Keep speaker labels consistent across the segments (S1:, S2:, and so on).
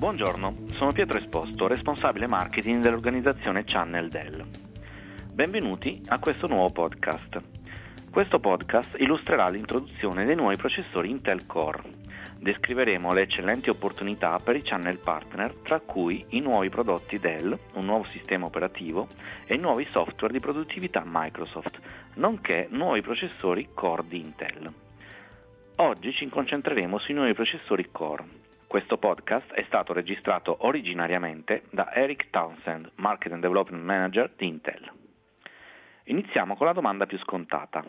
S1: Buongiorno, sono Pietro Esposto, responsabile marketing dell'organizzazione Channel Dell. Benvenuti a questo nuovo podcast. Questo podcast illustrerà l'introduzione dei nuovi processori Intel Core. Descriveremo le eccellenti opportunità per i channel partner, tra cui i nuovi prodotti Dell, un nuovo sistema operativo e i nuovi software di produttività Microsoft, nonché nuovi processori Core di Intel. Oggi ci concentreremo sui nuovi processori Core. Questo podcast è stato registrato originariamente da Eric Townsend, Market and Development Manager di Intel. Iniziamo con la domanda più scontata.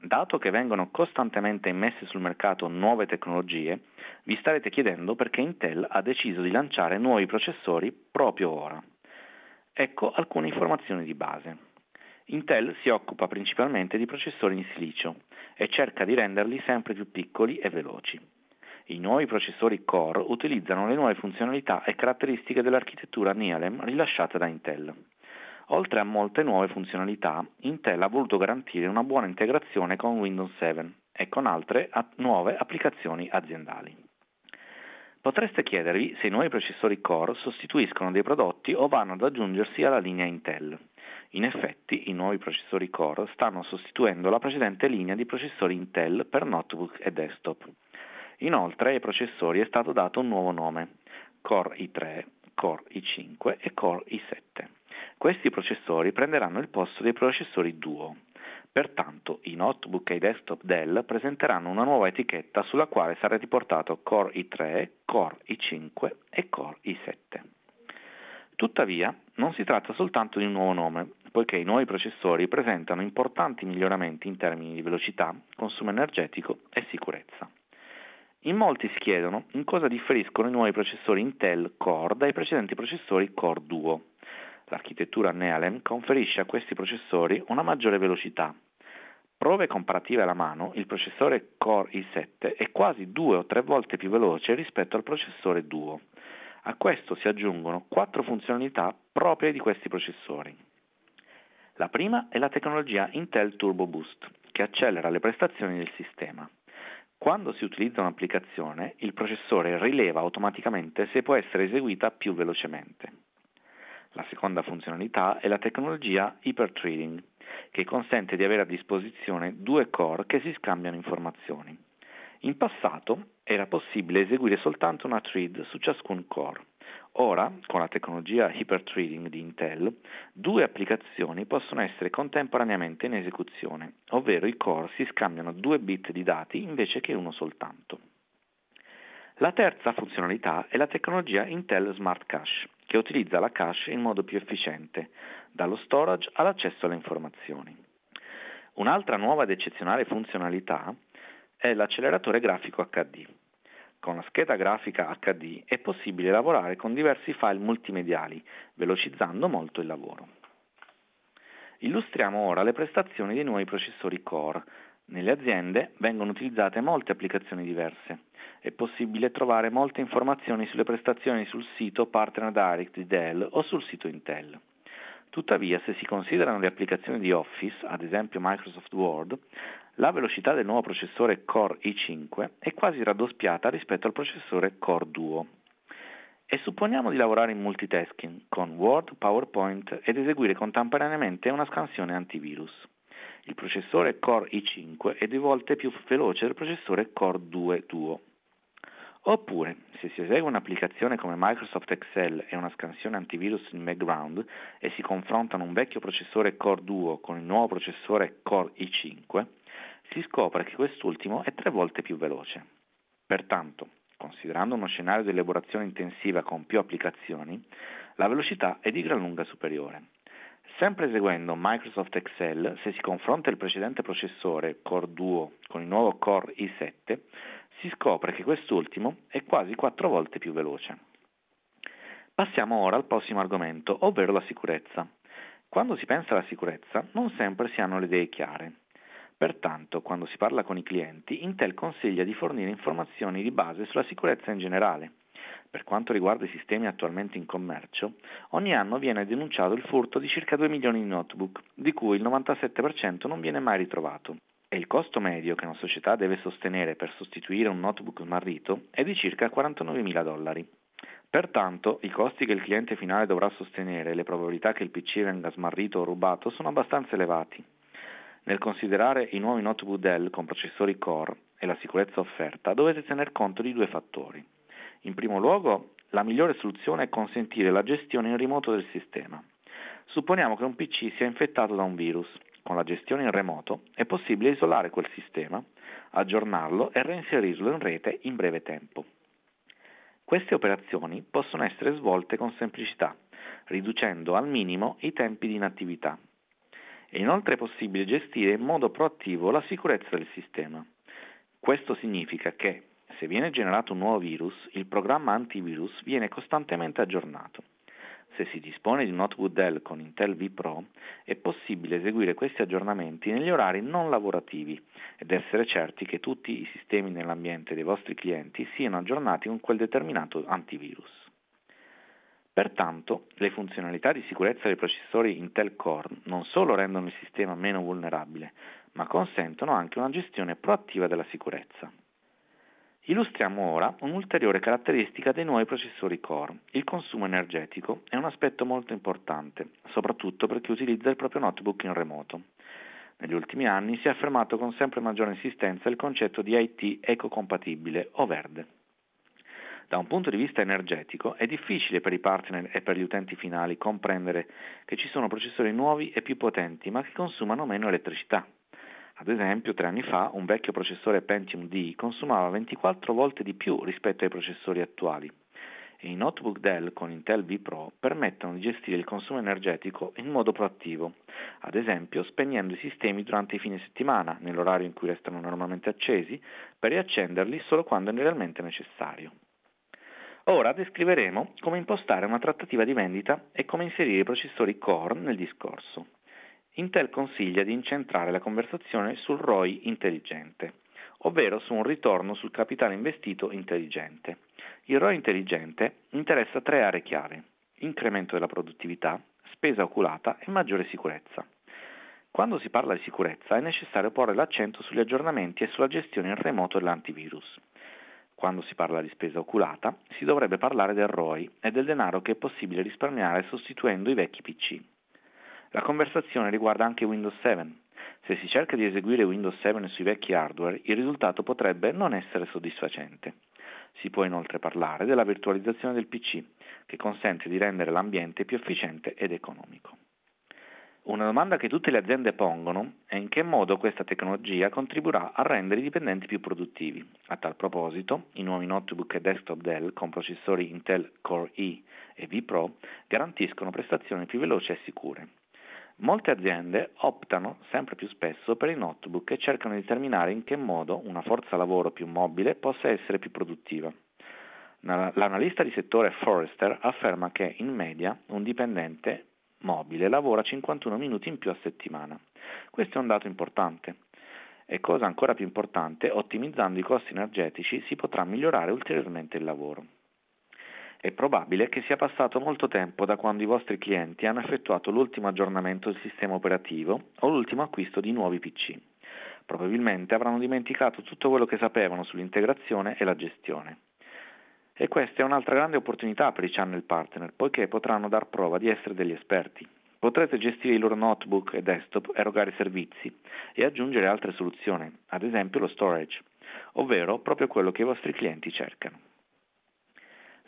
S1: Dato che vengono costantemente immesse sul mercato nuove tecnologie, vi starete chiedendo perché Intel ha deciso di lanciare nuovi processori proprio ora. Ecco alcune informazioni di base. Intel si occupa principalmente di processori in silicio e cerca di renderli sempre più piccoli e veloci. I nuovi processori Core utilizzano le nuove funzionalità e caratteristiche dell'architettura NeALEM rilasciata da Intel. Oltre a molte nuove funzionalità, Intel ha voluto garantire una buona integrazione con Windows 7 e con altre nuove applicazioni aziendali. Potreste chiedervi se i nuovi processori Core sostituiscono dei prodotti o vanno ad aggiungersi alla linea Intel. In effetti, i nuovi processori Core stanno sostituendo la precedente linea di processori Intel per notebook e desktop. Inoltre ai processori è stato dato un nuovo nome, Core i3, Core i5 e Core i7. Questi processori prenderanno il posto dei processori Duo. Pertanto i notebook e i desktop Dell presenteranno una nuova etichetta sulla quale sarà riportato Core i3, Core i5 e Core i7. Tuttavia, non si tratta soltanto di un nuovo nome, poiché i nuovi processori presentano importanti miglioramenti in termini di velocità, consumo energetico e sicurezza. In molti si chiedono in cosa differiscono i nuovi processori Intel Core dai precedenti processori Core Duo. L'architettura NeALEM conferisce a questi processori una maggiore velocità. Prove comparative alla mano, il processore Core i7 è quasi due o tre volte più veloce rispetto al processore Duo. A questo si aggiungono quattro funzionalità proprie di questi processori. La prima è la tecnologia Intel Turbo Boost, che accelera le prestazioni del sistema. Quando si utilizza un'applicazione, il processore rileva automaticamente se può essere eseguita più velocemente. La seconda funzionalità è la tecnologia Hyperthreading, che consente di avere a disposizione due core che si scambiano informazioni. In passato era possibile eseguire soltanto una thread su ciascun core. Ora, con la tecnologia Hyperthreading di Intel, due applicazioni possono essere contemporaneamente in esecuzione, ovvero i core si scambiano due bit di dati invece che uno soltanto. La terza funzionalità è la tecnologia Intel Smart Cache, che utilizza la cache in modo più efficiente, dallo storage all'accesso alle informazioni. Un'altra nuova ed eccezionale funzionalità è l'acceleratore grafico HD. Con la scheda grafica HD è possibile lavorare con diversi file multimediali, velocizzando molto il lavoro. Illustriamo ora le prestazioni dei nuovi processori Core. Nelle aziende vengono utilizzate molte applicazioni diverse. È possibile trovare molte informazioni sulle prestazioni sul sito Partner Direct di Dell o sul sito Intel. Tuttavia, se si considerano le applicazioni di Office, ad esempio Microsoft Word, la velocità del nuovo processore Core i5 è quasi raddoppiata rispetto al processore Core Duo. E supponiamo di lavorare in multitasking con Word, PowerPoint ed eseguire contemporaneamente una scansione antivirus. Il processore Core i5 è due volte più veloce del processore Core 2 Duo. Oppure, se si esegue un'applicazione come Microsoft Excel e una scansione antivirus in background e si confrontano un vecchio processore Core Duo con il nuovo processore Core i5, si scopre che quest'ultimo è tre volte più veloce. Pertanto, considerando uno scenario di elaborazione intensiva con più applicazioni, la velocità è di gran lunga superiore. Sempre eseguendo Microsoft Excel, se si confronta il precedente processore Core Duo con il nuovo Core i7, si scopre che quest'ultimo è quasi quattro volte più veloce. Passiamo ora al prossimo argomento, ovvero la sicurezza. Quando si pensa alla sicurezza, non sempre si hanno le idee chiare. Pertanto, quando si parla con i clienti, Intel consiglia di fornire informazioni di base sulla sicurezza in generale. Per quanto riguarda i sistemi attualmente in commercio, ogni anno viene denunciato il furto di circa 2 milioni di notebook, di cui il 97% non viene mai ritrovato. E il costo medio che una società deve sostenere per sostituire un notebook smarrito è di circa 49 mila dollari. Pertanto, i costi che il cliente finale dovrà sostenere e le probabilità che il PC venga smarrito o rubato sono abbastanza elevati. Nel considerare i nuovi notebook Dell con processori Core e la sicurezza offerta, dovete tener conto di due fattori. In primo luogo, la migliore soluzione è consentire la gestione in remoto del sistema. Supponiamo che un PC sia infettato da un virus. Con la gestione in remoto è possibile isolare quel sistema, aggiornarlo e reinserirlo in rete in breve tempo. Queste operazioni possono essere svolte con semplicità, riducendo al minimo i tempi di inattività. È inoltre possibile gestire in modo proattivo la sicurezza del sistema. Questo significa che, se viene generato un nuovo virus, il programma antivirus viene costantemente aggiornato. Se si dispone di un notebook Dell con Intel vPro, è possibile eseguire questi aggiornamenti negli orari non lavorativi ed essere certi che tutti i sistemi nell'ambiente dei vostri clienti siano aggiornati con quel determinato antivirus. Pertanto, le funzionalità di sicurezza dei processori Intel Core non solo rendono il sistema meno vulnerabile, ma consentono anche una gestione proattiva della sicurezza. Illustriamo ora un'ulteriore caratteristica dei nuovi processori Core. Il consumo energetico è un aspetto molto importante, soprattutto per chi utilizza il proprio notebook in remoto. Negli ultimi anni si è affermato con sempre maggiore insistenza il concetto di IT ecocompatibile o verde. Da un punto di vista energetico è difficile per i partner e per gli utenti finali comprendere che ci sono processori nuovi e più potenti ma che consumano meno elettricità. Ad esempio, tre anni fa un vecchio processore Pentium D consumava 24 volte di più rispetto ai processori attuali e i notebook Dell con Intel vPro permettono di gestire il consumo energetico in modo proattivo, ad esempio spegnendo i sistemi durante i fine settimana, nell'orario in cui restano normalmente accesi, per riaccenderli solo quando è realmente necessario. Ora descriveremo come impostare una trattativa di vendita e come inserire i processori Core nel discorso. Intel consiglia di incentrare la conversazione sul ROI intelligente, ovvero su un ritorno sul capitale investito intelligente. Il ROI intelligente interessa tre aree chiave, incremento della produttività, spesa oculata e maggiore sicurezza. Quando si parla di sicurezza è necessario porre l'accento sugli aggiornamenti e sulla gestione in remoto dell'antivirus. Quando si parla di spesa oculata si dovrebbe parlare del ROI e del denaro che è possibile risparmiare sostituendo i vecchi PC. La conversazione riguarda anche Windows 7. Se si cerca di eseguire Windows 7 sui vecchi hardware, il risultato potrebbe non essere soddisfacente. Si può inoltre parlare della virtualizzazione del PC, che consente di rendere l'ambiente più efficiente ed economico. Una domanda che tutte le aziende pongono è in che modo questa tecnologia contribuirà a rendere i dipendenti più produttivi. A tal proposito, i nuovi notebook e desktop Dell con processori Intel Core i e vPro garantiscono prestazioni più veloci e sicure. Molte aziende optano sempre più spesso per i notebook e cercano di determinare in che modo una forza lavoro più mobile possa essere più produttiva. L'analista di settore Forrester afferma che in media un dipendente mobile lavora 51 minuti in più a settimana. Questo è un dato importante. E cosa ancora più importante, ottimizzando i costi energetici si potrà migliorare ulteriormente il lavoro. È probabile che sia passato molto tempo da quando i vostri clienti hanno effettuato l'ultimo aggiornamento del sistema operativo o l'ultimo acquisto di nuovi PC. Probabilmente avranno dimenticato tutto quello che sapevano sull'integrazione e la gestione. E questa è un'altra grande opportunità per i channel partner, poiché potranno dar prova di essere degli esperti. Potrete gestire i loro notebook e desktop, erogare servizi e aggiungere altre soluzioni, ad esempio lo storage, ovvero proprio quello che i vostri clienti cercano.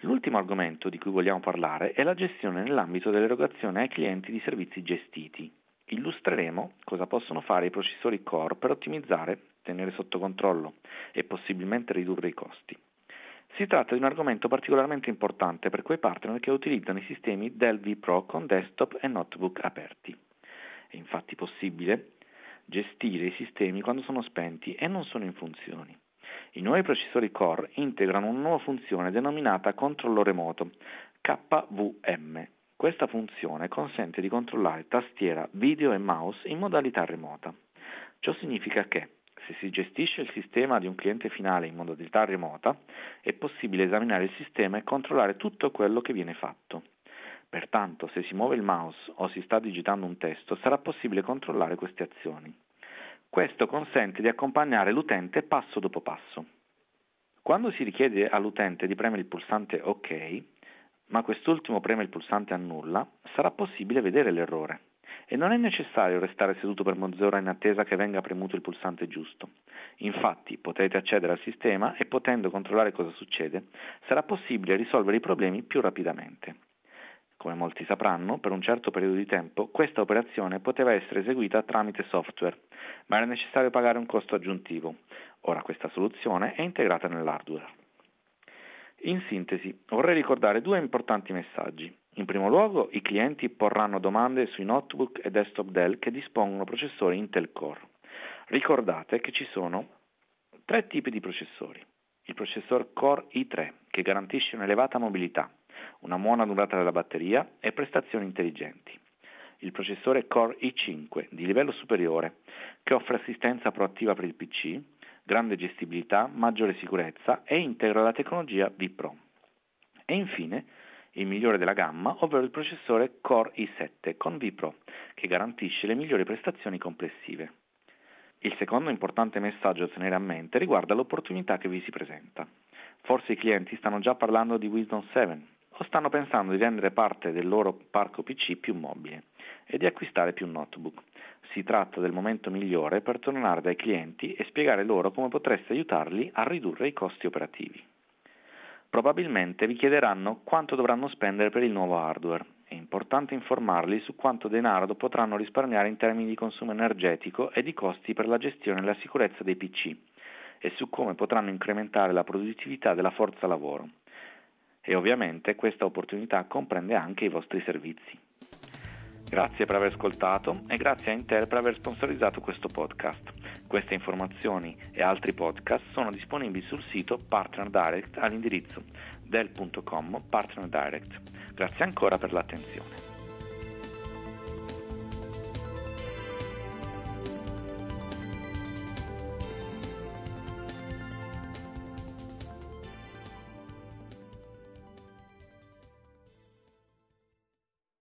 S1: L'ultimo argomento di cui vogliamo parlare è la gestione nell'ambito dell'erogazione ai clienti di servizi gestiti. Illustreremo cosa possono fare i processori core per ottimizzare, tenere sotto controllo e possibilmente ridurre i costi. Si tratta di un argomento particolarmente importante per quei partner che utilizzano i sistemi Dell vPro con desktop e notebook aperti. È infatti possibile gestire i sistemi quando sono spenti e non sono in funzione. I nuovi processori Core integrano una nuova funzione denominata controllo remoto, KVM. Questa funzione consente di controllare tastiera, video e mouse in modalità remota. Ciò significa che, se si gestisce il sistema di un cliente finale in modalità remota, è possibile esaminare il sistema e controllare tutto quello che viene fatto. Pertanto, se si muove il mouse o si sta digitando un testo, sarà possibile controllare queste azioni. Questo consente di accompagnare l'utente passo dopo passo. Quando si richiede all'utente di premere il pulsante OK, ma quest'ultimo preme il pulsante annulla, sarà possibile vedere l'errore. E non è necessario restare seduto per mezz'ora in attesa che venga premuto il pulsante giusto. Infatti potrete accedere al sistema e potendo controllare cosa succede, sarà possibile risolvere i problemi più rapidamente. Come molti sapranno, per un certo periodo di tempo questa operazione poteva essere eseguita tramite software, ma era necessario pagare un costo aggiuntivo. Ora questa soluzione è integrata nell'hardware. In sintesi, vorrei ricordare due importanti messaggi. In primo luogo, i clienti porranno domande sui notebook e desktop Dell che dispongono processori Intel Core. Ricordate che ci sono tre tipi di processori. Il processore Core i3, che garantisce un'elevata mobilità, una buona durata della batteria e prestazioni intelligenti. Il processore Core i5 di livello superiore che offre assistenza proattiva per il PC, grande gestibilità, maggiore sicurezza e integra la tecnologia vPro. E infine il migliore della gamma, ovvero il processore Core i7 con vPro, che garantisce le migliori prestazioni complessive. Il secondo importante messaggio da tenere a mente riguarda l'opportunità che vi si presenta. Forse i clienti stanno già parlando di Wisdom 7, o stanno pensando di rendere parte del loro parco PC più mobile e di acquistare più notebook. Si tratta del momento migliore per tornare dai clienti e spiegare loro come potreste aiutarli a ridurre i costi operativi. Probabilmente vi chiederanno quanto dovranno spendere per il nuovo hardware. È importante informarli su quanto denaro potranno risparmiare in termini di consumo energetico e di costi per la gestione e la sicurezza dei PC e su come potranno incrementare la produttività della forza lavoro e ovviamente questa opportunità comprende anche i vostri servizi. Grazie per aver ascoltato e grazie a Intel per aver sponsorizzato questo podcast. Queste informazioni e altri podcast sono disponibili sul sito Partner Direct all'indirizzo del.com Partner Direct. Grazie ancora per l'attenzione.